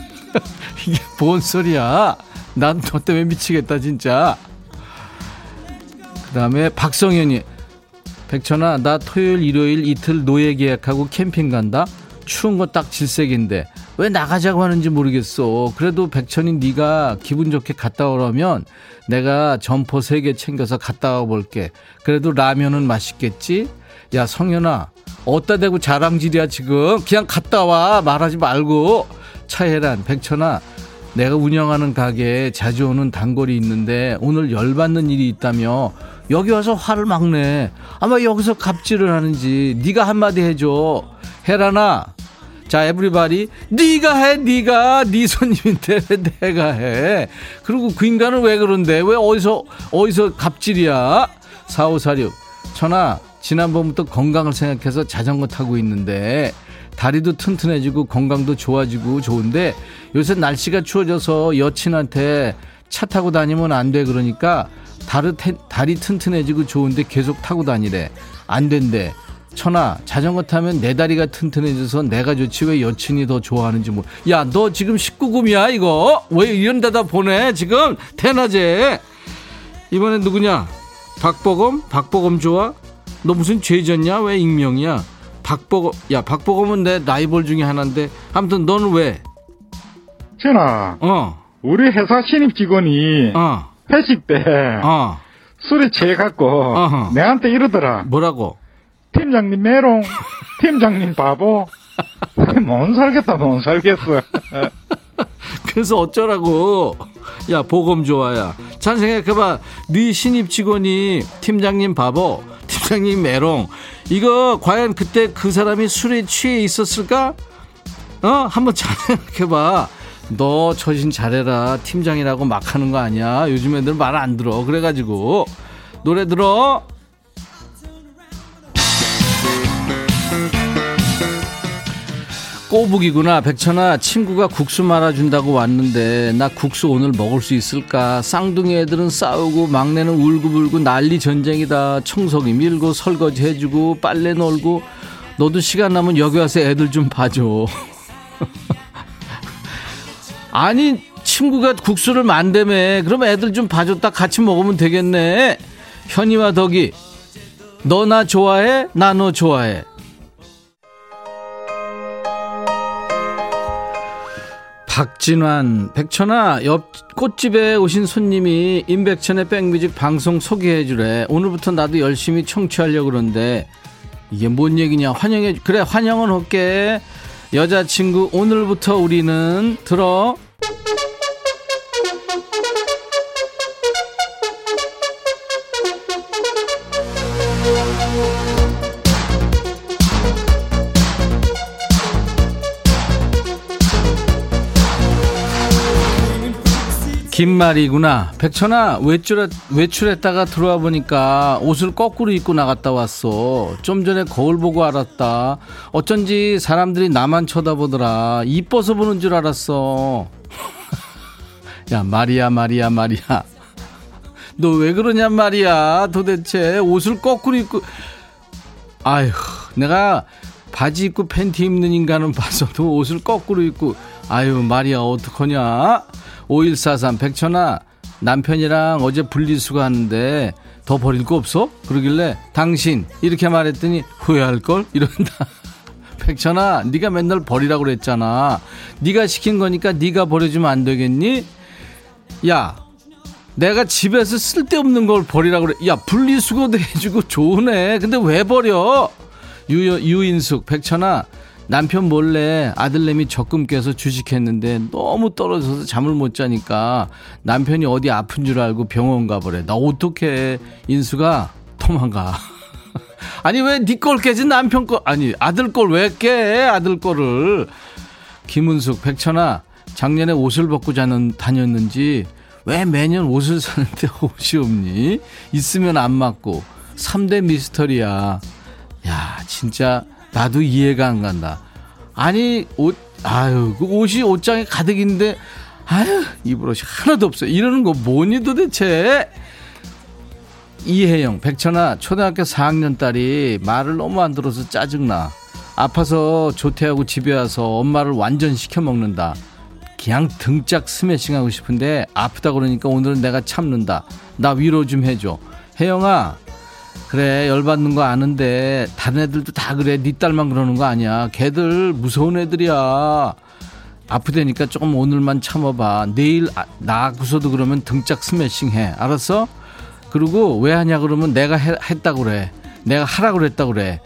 이게 뭔 소리야? 난 너 때문에 미치겠다 진짜. 그다음에 박성현이 백천아 나 토요일 일요일 이틀 노예 계약하고 캠핑 간다. 추운 거 딱 질색인데 왜 나가자고 하는지 모르겠어. 그래도 백천이 네가 기분 좋게 갔다 오라면 내가 점포 세 개 챙겨서 갔다 와 볼게. 그래도 라면은 맛있겠지? 야 성현아 어따 대고 자랑질이야 지금 그냥 갔다 와 말하지 말고 차혜란 백천아 내가 운영하는 가게에 자주 오는 단골이 있는데 오늘 열받는 일이 있다며 여기 와서 화를 막 내. 아마 여기서 갑질을 하는지 네가 한마디 해줘. 혜란아. 자, 에브리바디 네가 해. 네가 네 손님인데 왜 내가 해. 그리고 그 인간은 왜 그런데 왜 어디서 어디서 갑질이야. 4546. 천아, 지난번부터 건강을 생각해서 자전거 타고 있는데 다리도 튼튼해지고 건강도 좋아지고 좋은데 요새 날씨가 추워져서 여친한테 차 타고 다니면 안 돼. 그러니까 다리, 다리 튼튼해지고 좋은데 계속 타고 다니래. 안 된대. 천아 자전거 타면 내 다리가 튼튼해져서 내가 좋지 왜 여친이 더 좋아하는지 뭐 야 너 지금 19금이야 이거? 왜 이런 데다 보내 지금? 대낮에 이번엔 누구냐? 박보검? 박보검 좋아? 너 무슨 죄 졌냐? 왜 익명이야? 박보검 야 박보검은 내 라이벌 중에 하나인데 아무튼 너는 왜? 전아, 어, 우리 회사 신입 직원이 어, 회식 때 어, 술에 취해갖고 어허. 내한테 이러더라. 뭐라고? 팀장님 메롱, 팀장님 바보. 못 살겠다, 못 살겠어. 그래서 어쩌라고? 야, 보검 좋아야. 잘 생각해봐. 네 신입 직원이 팀장님 바보, 팀장님 메롱. 이거 과연 그때 그 사람이 술에 취해 있었을까? 어? 한번 잘 생각해봐. 너 처신 잘해라. 팀장이라고 막 하는 거 아니야. 요즘 애들 말 안 들어. 그래가지고. 노래 들어. 꼬북이구나 백천아 친구가 국수 말아준다고 왔는데 나 국수 오늘 먹을 수 있을까 쌍둥이 애들은 싸우고 막내는 울고불고 난리 전쟁이다 청소기 밀고 설거지 해주고 빨래 놀고 너도 시간 나면 여기 와서 애들 좀 봐줘 아니 친구가 국수를 만다며 그럼 애들 좀 봐줬다 같이 먹으면 되겠네 현이와 덕이 너 나 좋아해 나 너 좋아해 박진환, 백천아, 옆 꽃집에 오신 손님이 임백천의 백뮤직 방송 소개해 주래. 오늘부터 나도 열심히 청취하려고 그러는데, 이게 뭔 얘기냐. 환영해, 그래, 환영은 할게. 여자친구, 오늘부터 우리는, 들어. 김말이구나. 백천아, 외출했, 외출했다가 들어와 보니까 옷을 거꾸로 입고 나갔다 왔어. 좀 전에 거울 보고 알았다. 어쩐지 사람들이 나만 쳐다보더라. 이뻐서 보는 줄 알았어. 야, 마리아, 마리아, 마리아. 너 왜 그러냔 말이야. 도대체 옷을 거꾸로 입고. 아휴, 내가 바지 입고 팬티 입는 인간은 봤어도 옷을 거꾸로 입고. 아유, 마리아, 어떡하냐? 5143 백천아 남편이랑 어제 분리수거 하는데 더 버릴 거 없어? 그러길래 당신 이렇게 말했더니 후회할 걸? 이런다 백천아 네가 맨날 버리라고 그랬잖아 네가 시킨 거니까 네가 버려주면 안 되겠니? 야 내가 집에서 쓸데없는 걸 버리라고 그래 야 분리수거도 해주고 좋으네 근데 왜 버려? 유, 유인숙 백천아 남편 몰래 아들내미 적금 깨서 주식했는데 너무 떨어져서 잠을 못 자니까 남편이 어디 아픈 줄 알고 병원 가버려. 나 어떡해. 인수가 도망가. 아니 왜 네 걸 깨지 남편 거 아니 아들 걸 왜 깨? 아들 거를. 김은숙 백천아 작년에 옷을 벗고 자는 다녔는지 왜 매년 옷을 사는데 옷이 없니? 있으면 안 맞고 3대 미스터리야. 야 진짜 나도 이해가 안 간다. 아니 옷 아유 그 옷이 옷장에 가득인데 아유 입을 옷이 하나도 없어. 이러는 거 뭐니 도대체? 이혜영 백천아 초등학교 4학년 딸이 말을 너무 안 들어서 짜증나. 아파서 조퇴하고 집에 와서 엄마를 완전 시켜먹는다. 그냥 등짝 스매싱 하고 싶은데 아프다 그러니까 오늘은 내가 참는다. 나 위로 좀 해줘. 혜영아, 그래 열받는 거 아는데 다른 애들도 다 그래. 네 딸만 그러는 거 아니야. 걔들 무서운 애들이야. 아프다니까 조금 오늘만 참아봐. 내일 아, 나아서도 그러면 등짝 스매싱 해. 알았어? 그리고 왜 하냐 그러면 내가 해, 했다고 그래. 내가 하라고 그랬다고 그래.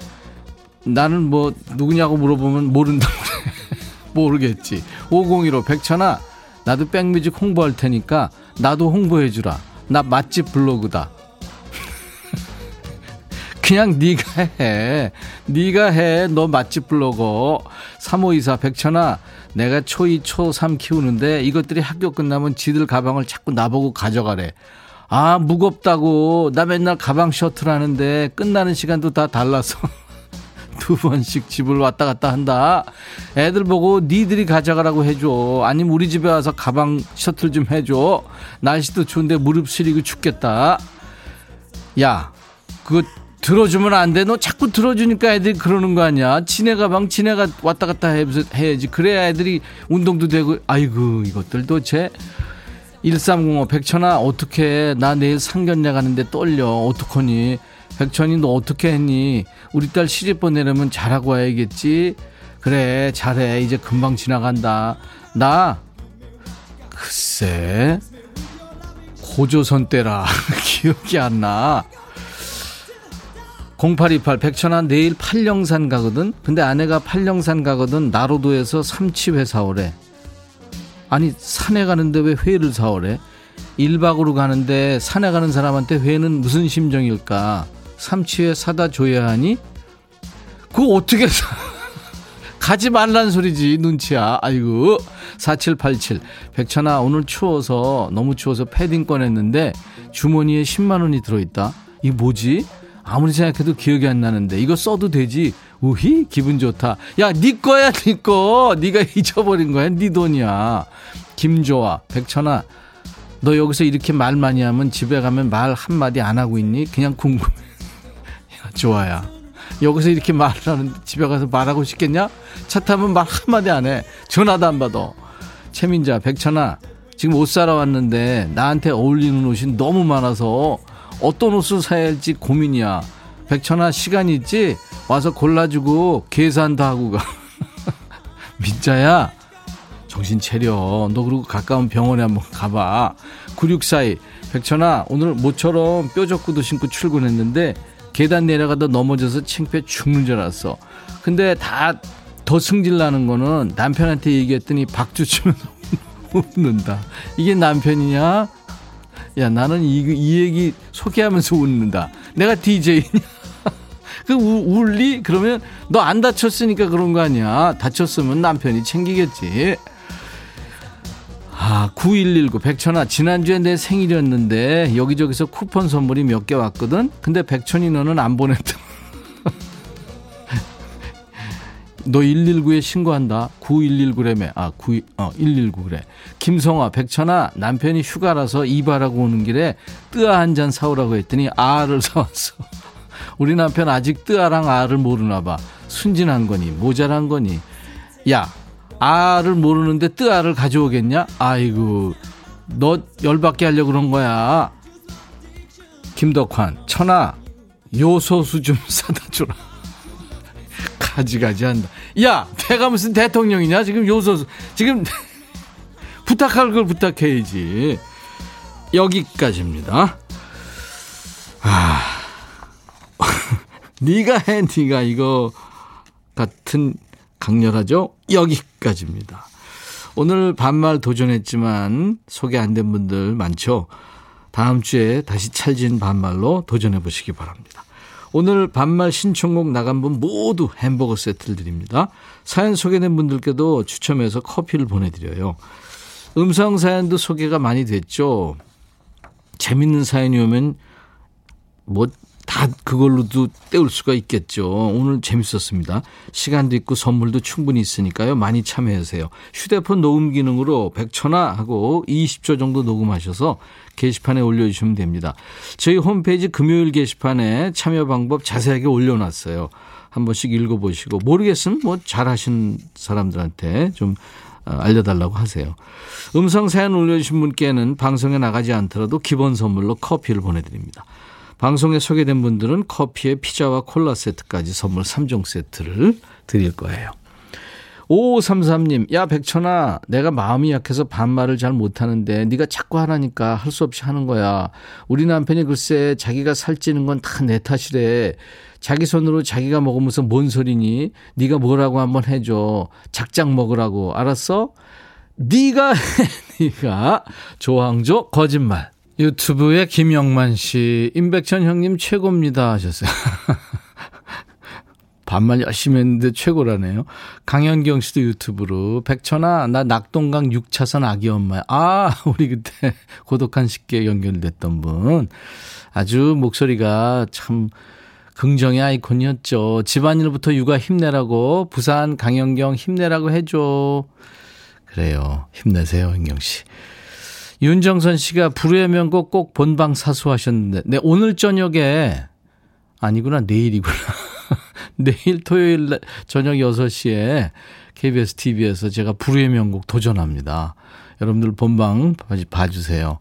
나는 뭐 누구냐고 물어보면 모른다고 그래. 모르겠지. 5015 백천아 나도 백뮤직 홍보할 테니까 나도 홍보해 주라. 나 맛집 블로그다. 그냥 네가 해. 네가 해. 너 맛집 블로거. 3524 백천아 내가 초2 초3 키우는데 이것들이 학교 끝나면 지들 가방을 자꾸 나보고 가져가래. 아 무겁다고 나 맨날 가방 셔틀 하는데 끝나는 시간도 다 달라서 두 번씩 집을 왔다 갔다 한다. 애들 보고 니들이 가져가라고 해줘. 아니면 우리 집에 와서 가방 셔틀 좀 해줘. 날씨도 추운데 무릎 시리고 춥겠다. 야, 그거 들어주면 안 돼. 너 자꾸 들어주니까 애들이 그러는 거 아니야. 지네 가방 지네가 왔다 갔다 해야지. 그래야 애들이 운동도 되고. 아이고 이것들도 제1305 백천아 어떻게 나 내일 상견례 가는데 떨려 어떡하니 백천이 너 어떻게 했니? 우리 딸 시집 보내려면 잘하고 와야겠지? 그래 잘해. 이제 금방 지나간다. 나 글쎄 고조선 때라. 기억이 안 나. 0828 백천아 내일 팔령산 가거든? 근데 아내가 팔령산 가거든? 나로도에서 삼치회 사오래. 아니 산에 가는데 왜 회를 사오래? 1박으로 가는데 산에 가는 사람한테 회는 무슨 심정일까 삼치회 사다 줘야 하니? 그거 어떻게 사 가지 말란 소리지 눈치야. 아이고. 4787 백천아 오늘 추워서 너무 추워서 패딩 꺼냈는데 주머니에 10만원이 들어있다. 이게 뭐지? 아무리 생각해도 기억이 안 나는데. 이거 써도 되지? 우히 기분 좋다. 야네 거야 네거. 네가 잊어버린 거야 네 돈이야. 김조아 백천아 너 여기서 이렇게 말 많이 하면 집에 가면 말 한마디 안 하고 있니? 그냥 궁금해. 야 좋아야 여기서 이렇게 말을 하는데 집에 가서 말하고 싶겠냐 차 타면 말 한마디 안 해 전화도 안 받아 최민자 백천아 지금 옷 사러 왔는데 나한테 어울리는 옷이 너무 많아서 어떤 옷을 사야 할지 고민이야. 백천아 시간 있지? 와서 골라주고 계산도 하고 가. 민자야 정신 차려. 너 그리고 가까운 병원에 한번 가봐. 9642 백천아 오늘 모처럼 뾰족구도 신고 출근했는데 계단 내려가다 넘어져서 창피해 죽는 줄 알았어. 근데 다 더 승질 나는 거는 남편한테 얘기했더니 박주 치면 웃는다. 이게 남편이냐? 야 나는 이, 이 얘기 소개하면서 웃는다. 내가 DJ냐? 그 우, 울리? 그러면 너 안 다쳤으니까 그런 거 아니야. 다쳤으면 남편이 챙기겠지. 아, 9119 백천아 지난주에 내 생일이었는데 여기저기서 쿠폰 선물이 몇 개 왔거든. 근데 백천이 너는 안 보냈다. 너 119에 신고한다. 9119래매. 아, 9, 어, 119 그래. 김성아, 백천아, 남편이 휴가라서 이발하고 오는 길에 뜨아 한 잔 사오라고 했더니 아를 사왔어. 우리 남편 아직 뜨아랑 아를 모르나 봐. 순진한 거니, 모자란 거니. 야, 아를 모르는데 뜨아를 가져오겠냐? 아이고, 너 열받게 하려고 그런 거야. 김덕환, 천아, 요소수 좀 사다 줘라. 가지가지 한다. 야, 내가 무슨 대통령이냐? 지금 요소수. 지금 부탁할 걸 부탁해야지. 여기까지입니다. 아, 네가 해, 네가 이거 같은 강렬하죠? 여기 까지입니다. 오늘 반말 도전했지만 소개 안 된 분들 많죠? 다음 주에 다시 찰진 반말로 도전해 보시기 바랍니다. 오늘 반말 신청곡 나간 분 모두 햄버거 세트를 드립니다. 사연 소개된 분들께도 추첨해서 커피를 보내드려요. 음성 사연도 소개가 많이 됐죠. 재밌는 사연이 오면 뭐 다 그걸로도 때울 수가 있겠죠. 오늘 재밌었습니다. 시간도 있고 선물도 충분히 있으니까요. 많이 참여하세요. 휴대폰 녹음 기능으로 100초나 하고 20초 정도 녹음하셔서 게시판에 올려주시면 됩니다. 저희 홈페이지 금요일 게시판에 참여 방법 자세하게 올려놨어요. 한 번씩 읽어보시고 모르겠으면 뭐 잘하신 사람들한테 좀 어, 알려달라고 하세요. 음성 사연 올려주신 분께는 방송에 나가지 않더라도 기본 선물로 커피를 보내드립니다. 방송에 소개된 분들은 커피에 피자와 콜라 세트까지 선물 3종 세트를 드릴 거예요. 5533님, 야 백천아, 내가 마음이 약해서 반말을 잘 못하는데 네가 자꾸 하라니까 할 수 없이 하는 거야. 우리 남편이 글쎄 자기가 살찌는 건 다 내 탓이래. 자기 손으로 자기가 먹으면서 뭔 소리니? 네가 뭐라고 한번 해줘. 작작 먹으라고. 알았어? 네가 해, 네가. 조항조 거짓말. 유튜브에 김영만 씨, 임백천 형님 최고입니다 하셨어요. 반말 열심히 했는데 최고라네요. 강현경 씨도 유튜브로 백천아 나 낙동강 6차선 아기 엄마야. 아 우리 그때 고독한 식객 연결됐던 분. 아주 목소리가 참 긍정의 아이콘이었죠. 집안일부터 육아 힘내라고 부산 강현경 힘내라고 해줘. 그래요. 힘내세요 현경 씨. 윤정선 씨가 불후의 명곡 꼭 본방 사수하셨는데 네 오늘 저녁에 아니구나 내일이구나. 내일 토요일 저녁 6시에 KBS TV에서 제가 불후의 명곡 도전합니다. 여러분들 본방 봐주세요.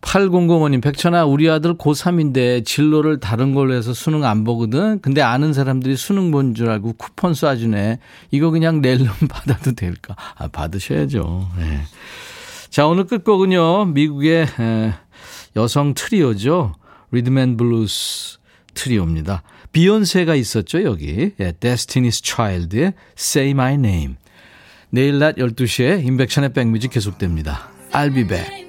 8005님, 백천아, 우리 아들 고3인데 진로를 다른 걸로 해서 수능 안 보거든? 근데 아는 사람들이 수능 본 줄 알고 쿠폰 쏴주네. 이거 그냥 낼름 받아도 될까? 아, 받으셔야죠. 네. 자, 오늘 끝곡은요, 미국의 여성 트리오죠. 리듬 앤 블루스 트리오입니다. 비욘세가 있었죠, 여기. 예, Destiny's Child의 Say My Name. 내일 낮 12시에 임백천의 백뮤직 계속됩니다. I'll be back.